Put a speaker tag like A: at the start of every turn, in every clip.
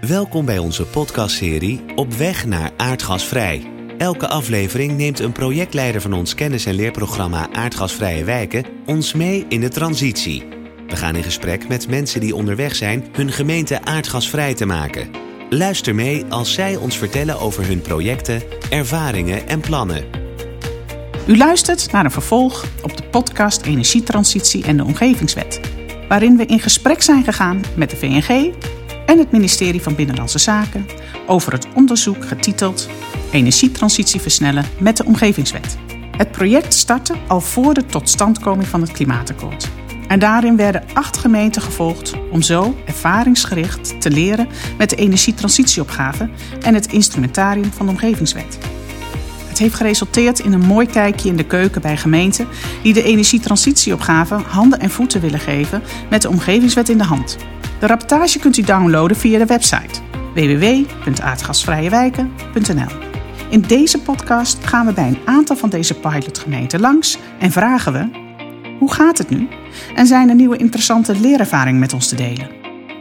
A: Welkom bij onze podcastserie Op weg naar aardgasvrij. Elke aflevering neemt een projectleider van ons kennis- en leerprogramma Aardgasvrije Wijken ons mee in de transitie. We gaan in gesprek met mensen die onderweg zijn hun gemeente aardgasvrij te maken. Luister mee als zij ons vertellen over hun projecten, ervaringen en plannen.
B: U luistert naar een vervolg op de podcast Energietransitie en de Omgevingswet, waarin we in gesprek zijn gegaan met de VNG en het ministerie van Binnenlandse Zaken over het onderzoek getiteld Energietransitie versnellen met de Omgevingswet. Het project startte al voor de totstandkoming van het Klimaatakkoord. En daarin werden acht gemeenten gevolgd om zo ervaringsgericht te leren met de energietransitieopgave en het instrumentarium van de Omgevingswet. Het heeft geresulteerd in een mooi kijkje in de keuken bij gemeenten die de energietransitieopgave handen en voeten willen geven met de Omgevingswet in de hand. De rapportage kunt u downloaden via de website www.aardgasvrijewijken.nl. In deze podcast gaan we bij een aantal van deze pilotgemeenten langs en vragen we: hoe gaat het nu? En zijn er nieuwe interessante leerervaringen met ons te delen?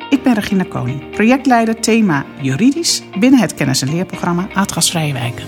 B: Ik ben Regina Koning, projectleider thema juridisch binnen het kennis- en leerprogramma Aardgasvrije Wijken.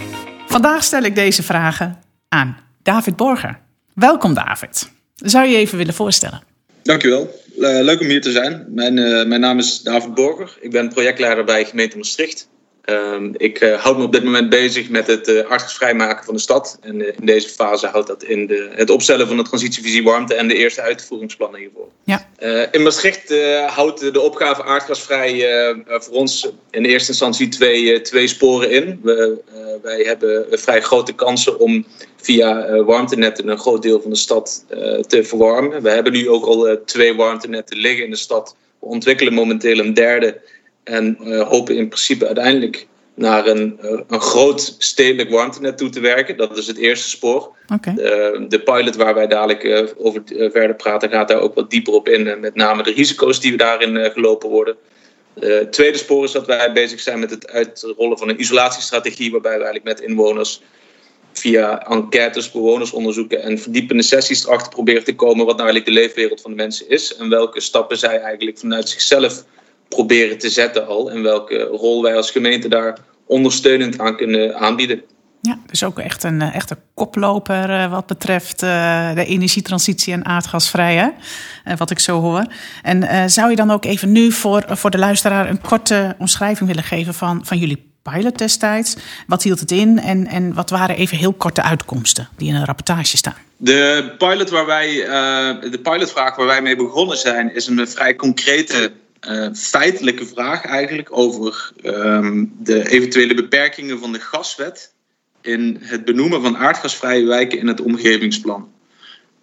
B: Vandaag stel ik deze vragen aan David Borger. Welkom David. Zou je je even willen voorstellen?
C: Dankjewel. Uh, leuk om hier te zijn. Mijn, uh, mijn naam is David Borger. Ik ben projectleider bij gemeente Maastricht. Uh, ik uh, houd me op dit moment bezig met het vrijmaken van de stad. En in deze fase houdt dat in de, het opstellen van de transitievisie warmte en de eerste uitvoeringsplannen hiervoor.
B: Ja.
C: in Maastricht houdt de opgave aardgasvrij voor ons in eerste instantie twee, twee sporen in. We, wij hebben vrij grote kansen om via warmtenetten een groot deel van de stad te verwarmen. We hebben nu ook al twee warmtenetten liggen in de stad. We ontwikkelen momenteel een derde. En hopen in principe uiteindelijk naar een, een groot stedelijk warmtenet toe te werken. Dat is het eerste spoor.
B: Okay.
C: De, de, pilot waar wij dadelijk over verder praten gaat daar ook wat dieper op in. met name de risico's die we daarin gelopen worden. Het tweede spoor is dat wij bezig zijn met het uitrollen van een isolatiestrategie. Waarbij we eigenlijk met inwoners via enquêtes, bewonersonderzoeken en verdiepende sessies erachter proberen te komen wat nou eigenlijk de leefwereld van de mensen is. En welke stappen zij eigenlijk vanuit zichzelf proberen te zetten al. En welke rol wij als gemeente daar ondersteunend aan kunnen aanbieden.
B: Ja, dus ook echt een echte koploper wat betreft de energietransitie en aardgasvrij, hè? wat ik zo hoor. En zou je dan ook even nu voor, voor de luisteraar een korte omschrijving willen geven van, van jullie pilot destijds? Wat hield het in en, en wat waren even heel korte uitkomsten die in een rapportage staan?
C: De pilot waar wij, uh, de pilotvraag waar wij mee begonnen zijn, is een vrij concrete uh, feitelijke vraag eigenlijk over um, de eventuele beperkingen van de gaswet in het benoemen van aardgasvrije wijken in het omgevingsplan.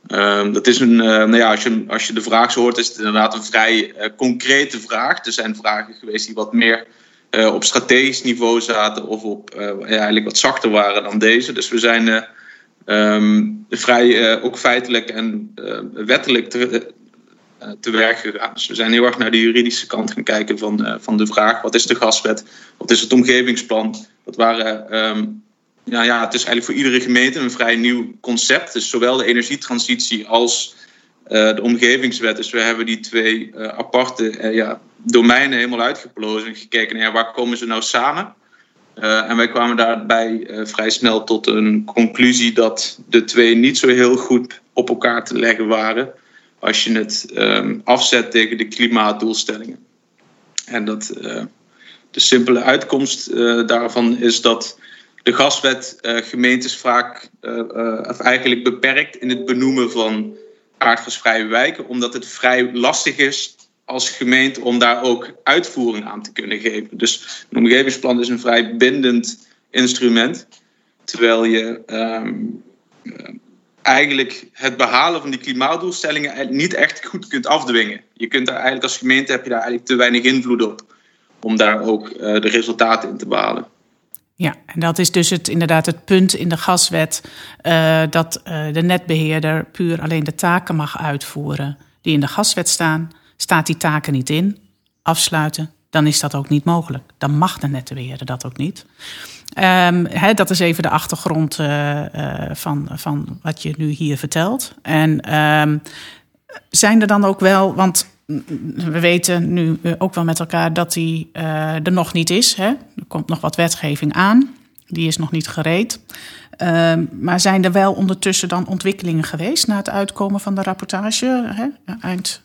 C: Um, dat is een, uh, nou ja, als je, als je de vraag zo hoort, is het inderdaad een vrij uh, concrete vraag. Er zijn vragen geweest die wat meer op strategisch niveau zaten of op eigenlijk wat zachter waren dan deze. Dus we zijn um, vrij ook feitelijk en wettelijk te, te werk gegaan. Dus we zijn heel erg naar de juridische kant gaan kijken van, van de vraag: wat is de gaswet? Wat is het omgevingsplan? Dat waren. Um, ja, ja, het is eigenlijk voor iedere gemeente een vrij nieuw concept. Dus zowel de energietransitie als uh, de omgevingswet. Dus we hebben die twee aparte ja, domeinen helemaal uitgeplozen en gekeken naar ja, waar komen ze nou samen. en wij kwamen daarbij vrij snel tot een conclusie dat de twee niet zo heel goed op elkaar te leggen waren als je het um, afzet tegen de klimaatdoelstellingen. En dat, de simpele uitkomst daarvan is dat de gaswet uh, gemeentes vaak of eigenlijk beperkt in het benoemen van aardgasvrije wijken, omdat het vrij lastig is als gemeente om daar ook uitvoering aan te kunnen geven. Dus een omgevingsplan is een vrij bindend instrument, terwijl je um, eigenlijk het behalen van die klimaatdoelstellingen niet echt goed kunt afdwingen. Je kunt daar eigenlijk als gemeente heb je daar eigenlijk te weinig invloed op om daar ook de resultaten in te behalen.
B: Ja, en dat is dus het, inderdaad het punt in de gaswet uh, dat uh, de netbeheerder puur alleen de taken mag uitvoeren die in de gaswet staan. Staat die taken niet in, afsluiten, dan is dat ook niet mogelijk. Dan mag de netbeheerder dat ook niet. He, dat is even de achtergrond uh, van, van wat je nu hier vertelt. En um, zijn er dan ook wel, want we weten nu ook wel met elkaar dat die er nog niet is. Hè? Er komt nog wat wetgeving aan. Die is nog niet gereed. Ehm, maar zijn er wel ondertussen dan ontwikkelingen geweest na het uitkomen van de rapportage hè? Eind,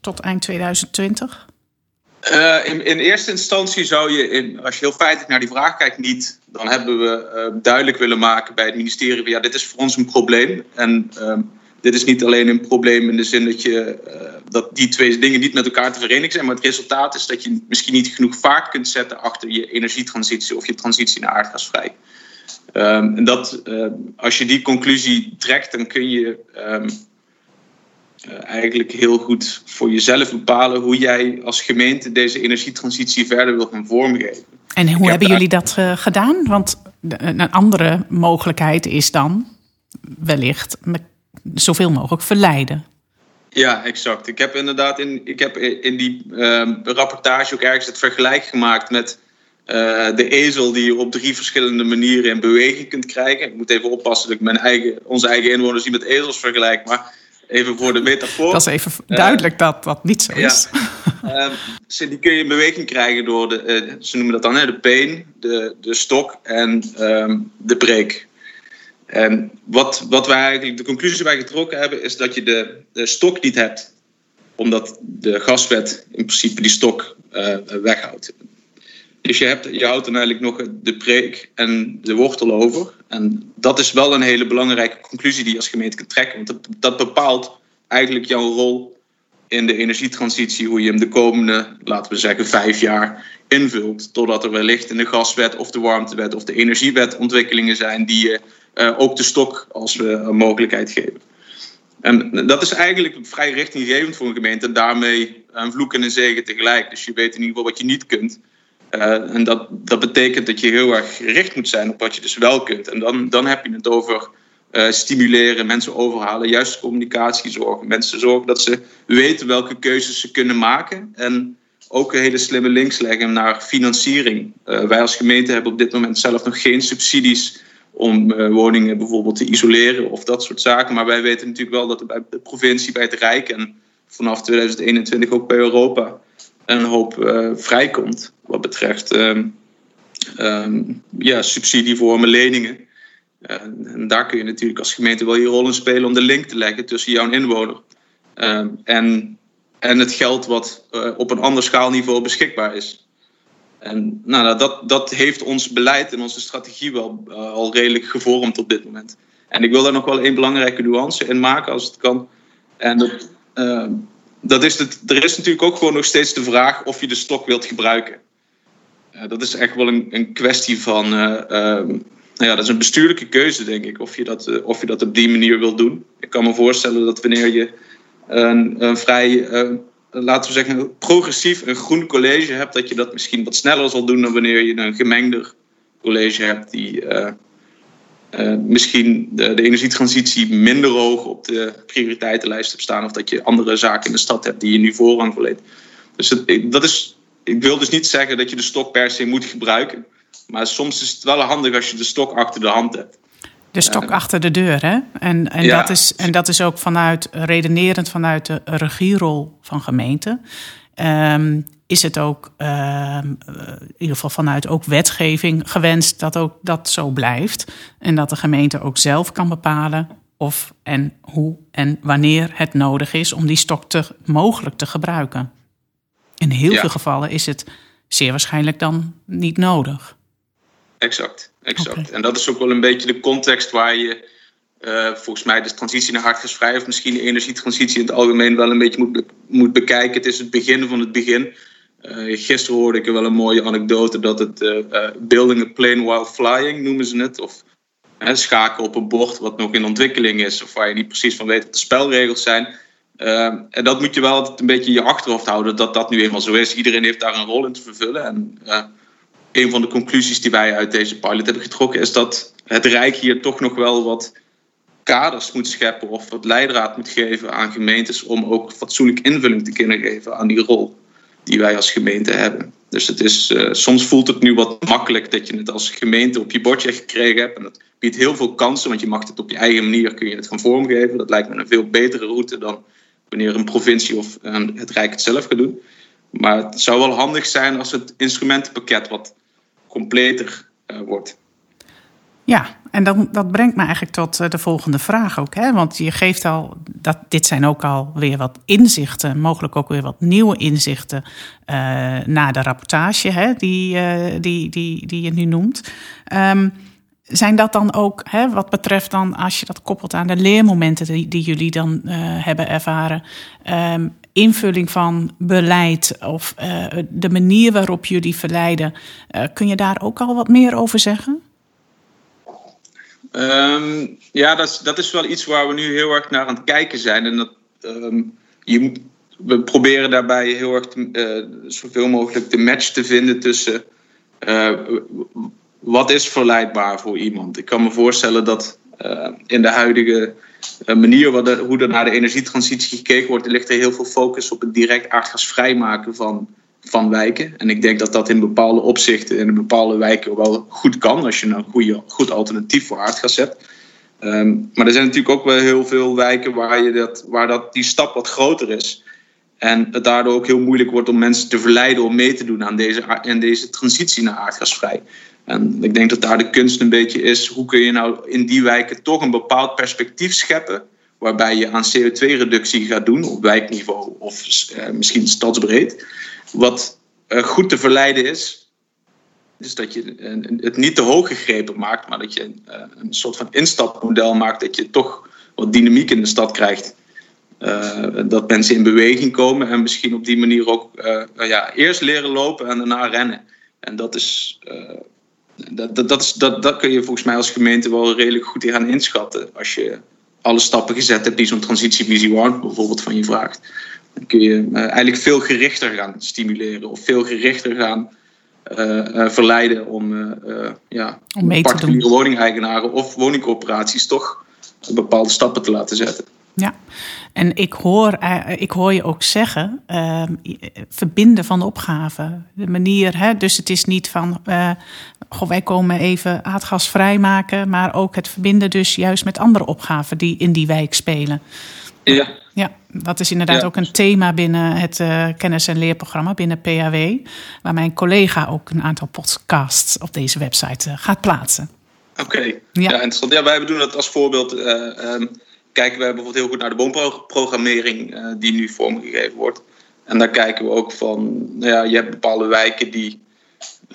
B: tot eind 2020?
C: Uh, in, in, eerste instantie zou je, in, als je heel feitelijk naar die vraag kijkt, niet. Dan hebben we duidelijk willen maken bij het ministerie: ja, dit is voor ons een probleem. En uh, dit is niet alleen een probleem in de zin dat, je, eh, dat die twee dingen niet met elkaar te verenigen zijn, maar het resultaat is dat je misschien niet genoeg vaart kunt zetten achter je energietransitie of je transitie naar aardgasvrij. Um, en dat, als je die conclusie trekt, dan kun je. Um, uh, eigenlijk heel goed voor jezelf bepalen hoe jij als gemeente deze energietransitie verder wil gaan vormgeven.
B: En hoe hebben jullie dat uh, gedaan? Want een andere mogelijkheid is dan wellicht zoveel mogelijk verleiden.
C: Ja, exact. Ik heb inderdaad in, ik heb in die uh, rapportage ook ergens het vergelijk gemaakt met uh, de ezel die je op drie verschillende manieren in beweging kunt krijgen. Ik moet even oppassen dat ik mijn eigen, onze eigen inwoners niet met ezels vergelijk. Maar Even voor de metafoor.
B: Dat is even duidelijk dat dat niet zo is.
C: Ja. uh, die kun je in beweging krijgen door, de, uh, ze noemen dat dan hè, de peen, de, de stok en um, de breek. En wat, wat wij eigenlijk, de conclusie wij getrokken hebben, is dat je de, stok niet hebt. Omdat de gaswet in principe die stok uh, weghoudt. Dus je, hebt, je houdt dan eigenlijk nog de preek en de wortel over. En dat is wel een hele belangrijke conclusie die je als gemeente kunt trekken. Want dat, dat bepaalt eigenlijk jouw rol in de energietransitie. Hoe je hem de komende, laten we zeggen, vijf jaar invult. Totdat er wellicht in de gaswet of de warmtewet of de energiewet ontwikkelingen zijn die je ook de stok als we een mogelijkheid geven. En dat is eigenlijk vrij richtinggevend voor een gemeente. En daarmee een vloek en een zegen tegelijk. Dus je weet in ieder geval wat je niet kunt. Uh, en dat, dat betekent dat je heel erg gericht moet zijn op wat je dus wel kunt. En dan, dan heb je het over stimuleren, mensen overhalen, juist communicatie zorgen. Mensen zorgen dat ze weten welke keuzes ze kunnen maken. En ook een hele slimme links leggen naar financiering. Wij als gemeente hebben op dit moment zelf nog geen subsidies om woningen bijvoorbeeld te isoleren of dat soort zaken. Maar wij weten natuurlijk wel dat er bij de provincie, bij het Rijk en vanaf 2021 ook bij Europa een hoop uh, vrijkomt wat betreft um, um, ja, subsidievormen, leningen. Uh, en daar kun je natuurlijk als gemeente wel je rol in spelen om de link te leggen tussen jouw inwoner uh, en, en het geld wat op een ander schaalniveau beschikbaar is. En nou, dat, dat heeft ons beleid en onze strategie wel uh, al redelijk gevormd op dit moment. En ik wil daar nog wel één belangrijke nuance in maken als het kan. En dat, ehm, dat is het, er is natuurlijk ook gewoon nog steeds de vraag of je de stok wilt gebruiken. Uh, dat is echt wel een, een kwestie van. Uh, nou ja, dat is een bestuurlijke keuze, denk ik, of je, dat, eh, of je dat op die manier wilt doen. Ik kan me voorstellen dat wanneer je een, een vrij, laten we zeggen, progressief, een groen college hebt, dat je dat misschien wat sneller zal doen dan wanneer je een gemengder college hebt die uh, misschien de, energietransitie minder hoog op de prioriteitenlijst hebt staan. Of dat je andere zaken in de stad hebt die je nu voorrang verleent. Dus dat is, ik wil dus niet zeggen dat je de stok per se moet gebruiken. Maar soms is het wel handig als je de stok achter de hand hebt.
B: De stok achter de deur, hè? En, en, ja. dat is, en dat is ook vanuit, redenerend vanuit de regierol van gemeenten. Um, is het ook, uh, in ieder geval vanuit ook wetgeving, gewenst dat ook dat zo blijft. En dat de gemeente ook zelf kan bepalen of en hoe en wanneer het nodig is om die stok te, mogelijk te gebruiken. In heel ja. veel gevallen is het zeer waarschijnlijk dan niet nodig.
C: Exact, exact. Okay. En dat is ook wel een beetje de context waar je uh, volgens mij de transitie naar hardgasvrij of misschien de energietransitie in het algemeen wel een beetje moet, be moet bekijken. Het is het begin van het begin. Uh, gisteren hoorde ik er wel een mooie anekdote dat het uh, uh, building a plane while flying noemen ze het. Of schaken op een bord wat nog in ontwikkeling is of waar je niet precies van weet wat de spelregels zijn. en dat moet je wel altijd een beetje in je achterhoofd houden dat dat nu eenmaal zo is. Iedereen heeft daar een rol in te vervullen. En een van de conclusies die wij uit deze pilot hebben getrokken is dat het Rijk hier toch nog wel wat kaders moet scheppen of wat leidraad moet geven aan gemeentes om ook fatsoenlijk invulling te kunnen geven aan die rol die wij als gemeente hebben. Dus het is, uh, soms voelt het nu wat makkelijk dat je het als gemeente op je bordje gekregen hebt. En dat biedt heel veel kansen, want je mag het op je eigen manier kun je het gaan vormgeven. Dat lijkt me een veel betere route dan wanneer een provincie of het Rijk het zelf gaat doen. Maar het zou wel handig zijn als het instrumentenpakket wat completer wordt.
B: Ja, en dat, dat brengt me eigenlijk tot eh, de volgende vraag ook. Hè? Want je geeft al, dat, dit zijn ook al weer wat inzichten, mogelijk ook weer wat nieuwe inzichten uh, na de rapportage hè, die, die, die, die je nu noemt. Um, zijn dat dan ook, hè, wat betreft dan, als je dat koppelt aan de leermomenten die, die jullie dan hebben ervaren, um, invulling van beleid of uh, de manier waarop jullie verleiden, uh, kun je daar ook al wat meer over zeggen?
C: Um, ja, dat is, dat is wel iets waar we nu heel erg naar aan het kijken zijn. En dat, um, je we proberen daarbij heel erg uh, zoveel mogelijk de match te vinden tussen wat is verleidbaar voor iemand. Ik kan me voorstellen dat in de huidige manier wat hoe er naar de energietransitie gekeken wordt, ligt er heel veel focus op het direct aardgasvrij maken van van wijken. En ik denk dat dat in bepaalde opzichten in bepaalde wijken wel goed kan als je een goede, goed alternatief voor aardgas hebt. Um, maar er zijn natuurlijk ook wel heel veel wijken waar, je dat, waar dat, die stap wat groter is. En het daardoor ook heel moeilijk wordt om mensen te verleiden om mee te doen aan deze, aan deze transitie naar aardgasvrij. En ik denk dat daar de kunst een beetje is, hoe kun je nou in die wijken toch een bepaald perspectief scheppen, waarbij je aan CO2-reductie gaat doen op wijkniveau of uh, misschien stadsbreed wat uh, goed te verleiden is. Dus dat je het niet te hoog gegrepen maakt, maar dat je uh, een soort van instapmodel maakt, dat je toch wat dynamiek in de stad krijgt. Dat mensen in beweging komen en misschien op die manier ook ja, eerst leren lopen en daarna rennen. En dat is, dat, dat, dat, is dat, dat kun je volgens mij als gemeente wel redelijk goed gaan inschatten. Als je alle stappen gezet hebt die zo'n transitievisie warmt bijvoorbeeld van je vraagt. Dan kun je uh, eigenlijk veel gerichter gaan stimuleren of veel gerichter gaan uh, uh, verleiden om, ja,
B: om
C: particuliere woningeigenaren of woningcorporaties toch bepaalde stappen te laten zetten.
B: Ja, en ik hoor, ik hoor je ook zeggen, ehm, verbinden van opgaven. De manier, hè, dus het is niet van, goh, wij komen even aardgas vrijmaken, maar ook het verbinden dus juist met andere opgaven die in die wijk spelen.
C: Ja.
B: Ja, dat is inderdaad ja. ook een thema binnen het uh, kennis- en leerprogramma binnen PAW. Waar mijn collega ook een aantal podcasts op deze website gaat plaatsen.
C: Oké, okay. ja. ja. interessant. Ja, wij doen dat als voorbeeld. Um, kijken wij bijvoorbeeld heel goed naar de boomprogrammering die nu vormgegeven wordt. En daar kijken we ook van, nou ja, je hebt bepaalde wijken die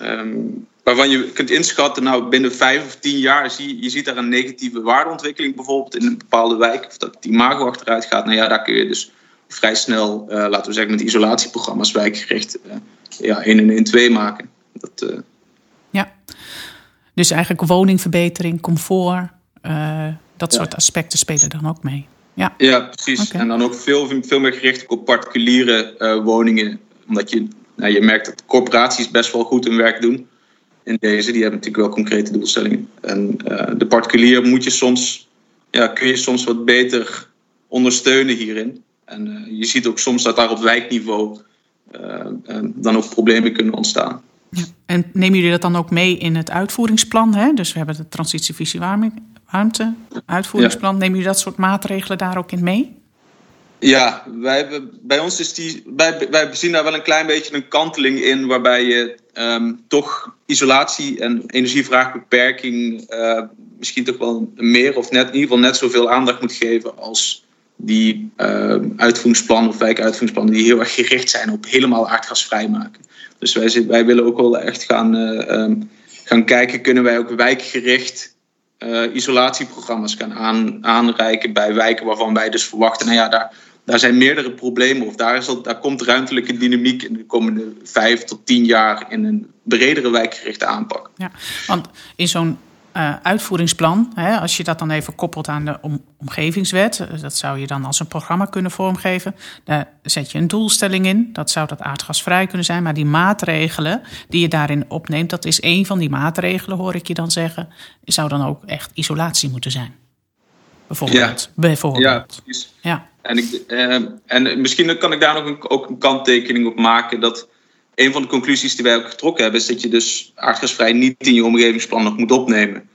C: um, waarvan je kunt inschatten, nou binnen vijf of tien jaar zie je, ziet daar een negatieve waardeontwikkeling bijvoorbeeld in een bepaalde wijk, of dat die imago achteruit gaat. Nou ja, daar kun je dus vrij snel, uh, laten we zeggen, met isolatieprogramma's wijkgericht uh, ja, 1 en 1 2 maken. Dat.
B: Ja, dus eigenlijk woningverbetering, comfort, dat soort aspecten spelen dan ook mee. Ja,
C: ja precies. Okay. En dan ook veel, veel meer gericht op particuliere woningen, omdat je, nou, je merkt dat corporaties best wel goed hun werk doen in deze. Die hebben natuurlijk wel concrete doelstellingen. En uh, de particulier moet je soms, ja, kun je soms wat beter ondersteunen hierin. En uh, je ziet ook soms dat daar op wijkniveau dan ook problemen kunnen ontstaan.
B: Ja. En nemen jullie dat dan ook mee in het uitvoeringsplan? Hè? Dus we hebben de transitievisie warmte, uitvoeringsplan. Nemen jullie dat soort maatregelen daar ook in mee?
C: Ja, wij, bij ons is die. Wij, wij zien daar wel een klein beetje een kanteling in, waarbij je um, toch isolatie en energievraagbeperking uh, misschien toch wel meer of net, in ieder geval net zoveel aandacht moet geven als die uh, uitvoeringsplannen of wijkuitvoeringsplannen die heel erg gericht zijn op helemaal aardgasvrij maken. Dus wij, wij willen ook wel echt gaan, uh, um, gaan kijken, kunnen wij ook wijkgericht isolatieprogramma's gaan aan, aanreiken bij wijken waarvan wij dus verwachten, nou ja, daar daar zijn meerdere problemen. Of daar, is al, daar komt ruimtelijke dynamiek in de komende vijf tot tien jaar in een bredere wijkgerichte aanpak.
B: Ja, want in zo'n uh, uitvoeringsplan, hè, als je dat dan even koppelt aan de om, omgevingswet, dat zou je dan als een programma kunnen vormgeven. Daar zet je een doelstelling in, dat zou dat aardgasvrij kunnen zijn. Maar die maatregelen die je daarin opneemt, dat is één van die maatregelen, hoor ik je dan zeggen, zou dan ook echt isolatie moeten zijn. Bijvoorbeeld.
C: Ja,
B: Bijvoorbeeld.
C: ja precies. Ja. En, ik, eh, en misschien kan ik daar nog een, ook een kanttekening op maken dat een van de conclusies die wij ook getrokken hebben, is dat je dus aardgasvrij niet in je omgevingsplan nog moet opnemen.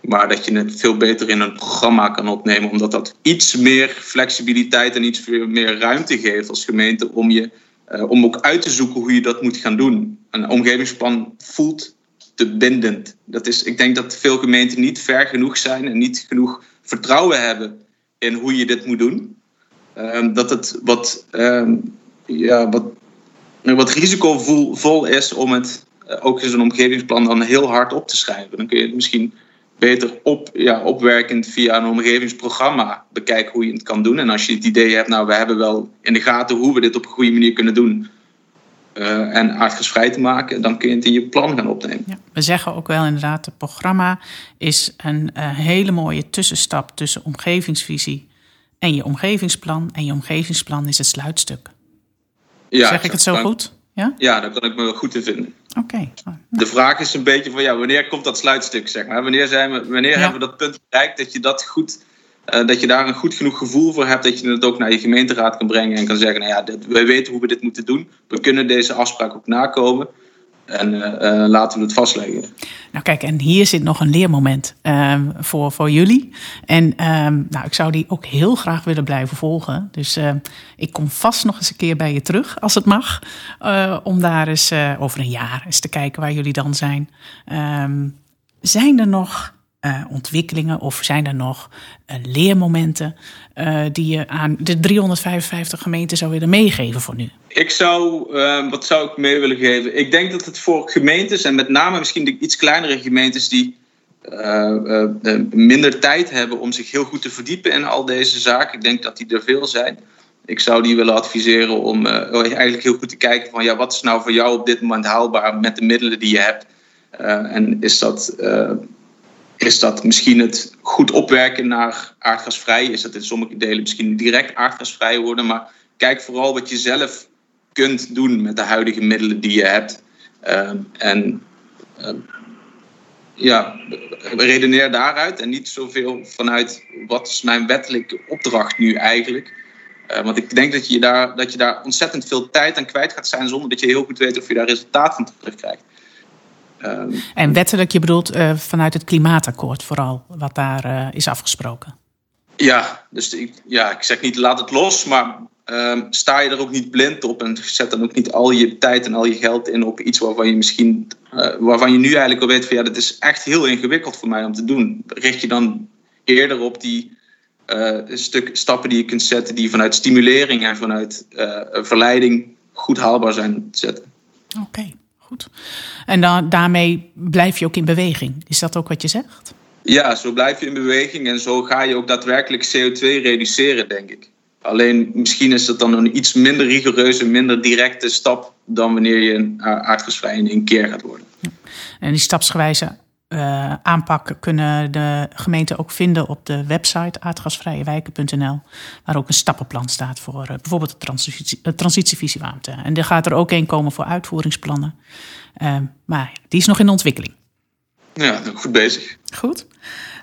C: Maar dat je het veel beter in een programma kan opnemen, omdat dat iets meer flexibiliteit en iets meer ruimte geeft als gemeente om, je, uh, om ook uit te zoeken hoe je dat moet gaan doen. Een omgevingsplan voelt te bindend. Dat is, ik denk dat veel gemeenten niet ver genoeg zijn en niet genoeg vertrouwen hebben in hoe je dit moet doen. Um, dat het wat, um, ja, wat, wat risicovol is om het uh, ook in zo'n omgevingsplan dan heel hard op te schrijven. Dan kun je het misschien beter op, ja, opwerkend via een omgevingsprogramma bekijken hoe je het kan doen. En als je het idee hebt, nou, we hebben wel in de gaten hoe we dit op een goede manier kunnen doen. Uh, en aardgasvrij te maken, dan kun je het in je plan gaan opnemen. Ja,
B: we zeggen ook wel inderdaad, het programma is een uh, hele mooie tussenstap tussen omgevingsvisie en je omgevingsplan. En je omgevingsplan is het sluitstuk. Ja, zeg ik het zo goed?
C: Ja? ja, daar kan ik me wel goed in vinden.
B: Oké. Okay.
C: Oh, de vraag is een beetje van ja, wanneer komt dat sluitstuk, zeg maar? Wanneer, zijn we, wanneer hebben we dat punt bereikt dat je dat goed uh, dat je daar een goed genoeg gevoel voor hebt dat je het ook naar je gemeenteraad kan brengen en kan zeggen, nou ja, dit, wij weten hoe we dit moeten doen. We kunnen deze afspraak ook nakomen. En uh, uh, laten we het vastleggen.
B: Nou kijk, en hier zit nog een leermoment uh, voor, voor jullie. En um, nou, ik zou die ook heel graag willen blijven volgen. Dus uh, ik kom vast nog eens een keer bij je terug, als het mag. Uh, om daar eens over een jaar eens te kijken waar jullie dan zijn. Zijn er nog uh, ontwikkelingen of zijn er nog uh, leermomenten uh, die je aan de 355 gemeenten zou willen meegeven voor nu?
C: Ik zou, wat zou ik mee willen geven? Ik denk dat het voor gemeentes en met name misschien de iets kleinere gemeentes die minder tijd hebben om zich heel goed te verdiepen in al deze zaken, ik denk dat die er veel zijn. Ik zou die willen adviseren om eigenlijk heel goed te kijken van ja, wat is nou voor jou op dit moment haalbaar met de middelen die je hebt? en is dat is dat misschien het goed opwerken naar aardgasvrij. Is dat in sommige delen misschien direct aardgasvrij worden. Maar kijk vooral wat je zelf kunt doen met de huidige middelen die je hebt. Uh, en uh, ja, redeneer daaruit en niet zoveel vanuit wat is mijn wettelijke opdracht nu eigenlijk. Uh, want ik denk dat je, daar, dat je daar ontzettend veel tijd aan kwijt gaat zijn zonder dat je heel goed weet of je daar resultaat van terugkrijgt.
B: Um, en wettelijk, je bedoelt uh, vanuit het klimaatakkoord vooral, wat daar uh, is afgesproken?
C: Ja, dus ik, ja, ik zeg niet laat het los, maar um, sta je er ook niet blind op en zet dan ook niet al je tijd en al je geld in op iets waarvan je misschien, uh, waarvan je nu eigenlijk al weet van ja, dat is echt heel ingewikkeld voor mij om te doen. Richt je dan eerder op die stuk stappen die je kunt zetten die vanuit stimulering en vanuit verleiding goed haalbaar zijn te zetten.
B: Oké. Okay. Goed. En dan, daarmee blijf je ook in beweging. Is dat ook wat je zegt?
C: Ja, zo blijf je in beweging en zo ga je ook daadwerkelijk CO2 reduceren, denk ik. Alleen misschien is dat dan een iets minder rigoureuze, minder directe stap dan wanneer je een aardgasvrij in één keer gaat worden.
B: En die stapsgewijze uh, aanpak kunnen de gemeenten ook vinden op de website aardgasvrijewijken.nl, waar ook een stappenplan staat voor uh, bijvoorbeeld de transitie, uh, transitievisiewarmte. En er gaat er ook een komen voor uitvoeringsplannen. maar die is nog in ontwikkeling.
C: Ja, goed bezig.
B: Goed.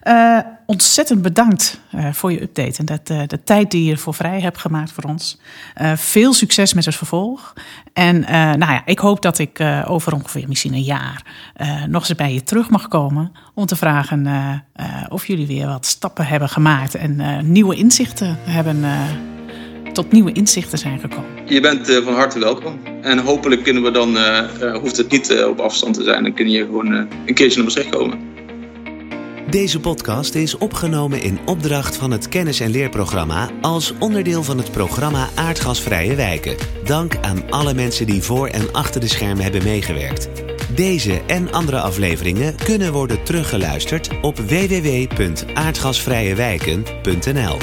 B: Uh, ontzettend bedankt uh, voor je update en dat, uh, de tijd die je ervoor vrij hebt gemaakt voor ons. veel succes met het vervolg. En nou ja, ik hoop dat ik over ongeveer misschien een jaar nog eens bij je terug mag komen. Om te vragen of jullie weer wat stappen hebben gemaakt en nieuwe inzichten hebben. tot nieuwe inzichten zijn gekomen.
C: Je bent van harte welkom. En hopelijk kunnen we dan, hoeft het niet op afstand te zijn, dan kun je gewoon een keertje naar Maastricht komen.
A: Deze podcast is opgenomen in opdracht van het kennis- en leerprogramma als onderdeel van het programma Aardgasvrije Wijken. Dank aan alle mensen die voor en achter de schermen hebben meegewerkt. Deze en andere afleveringen kunnen worden teruggeluisterd op www.aardgasvrijewijken.nl.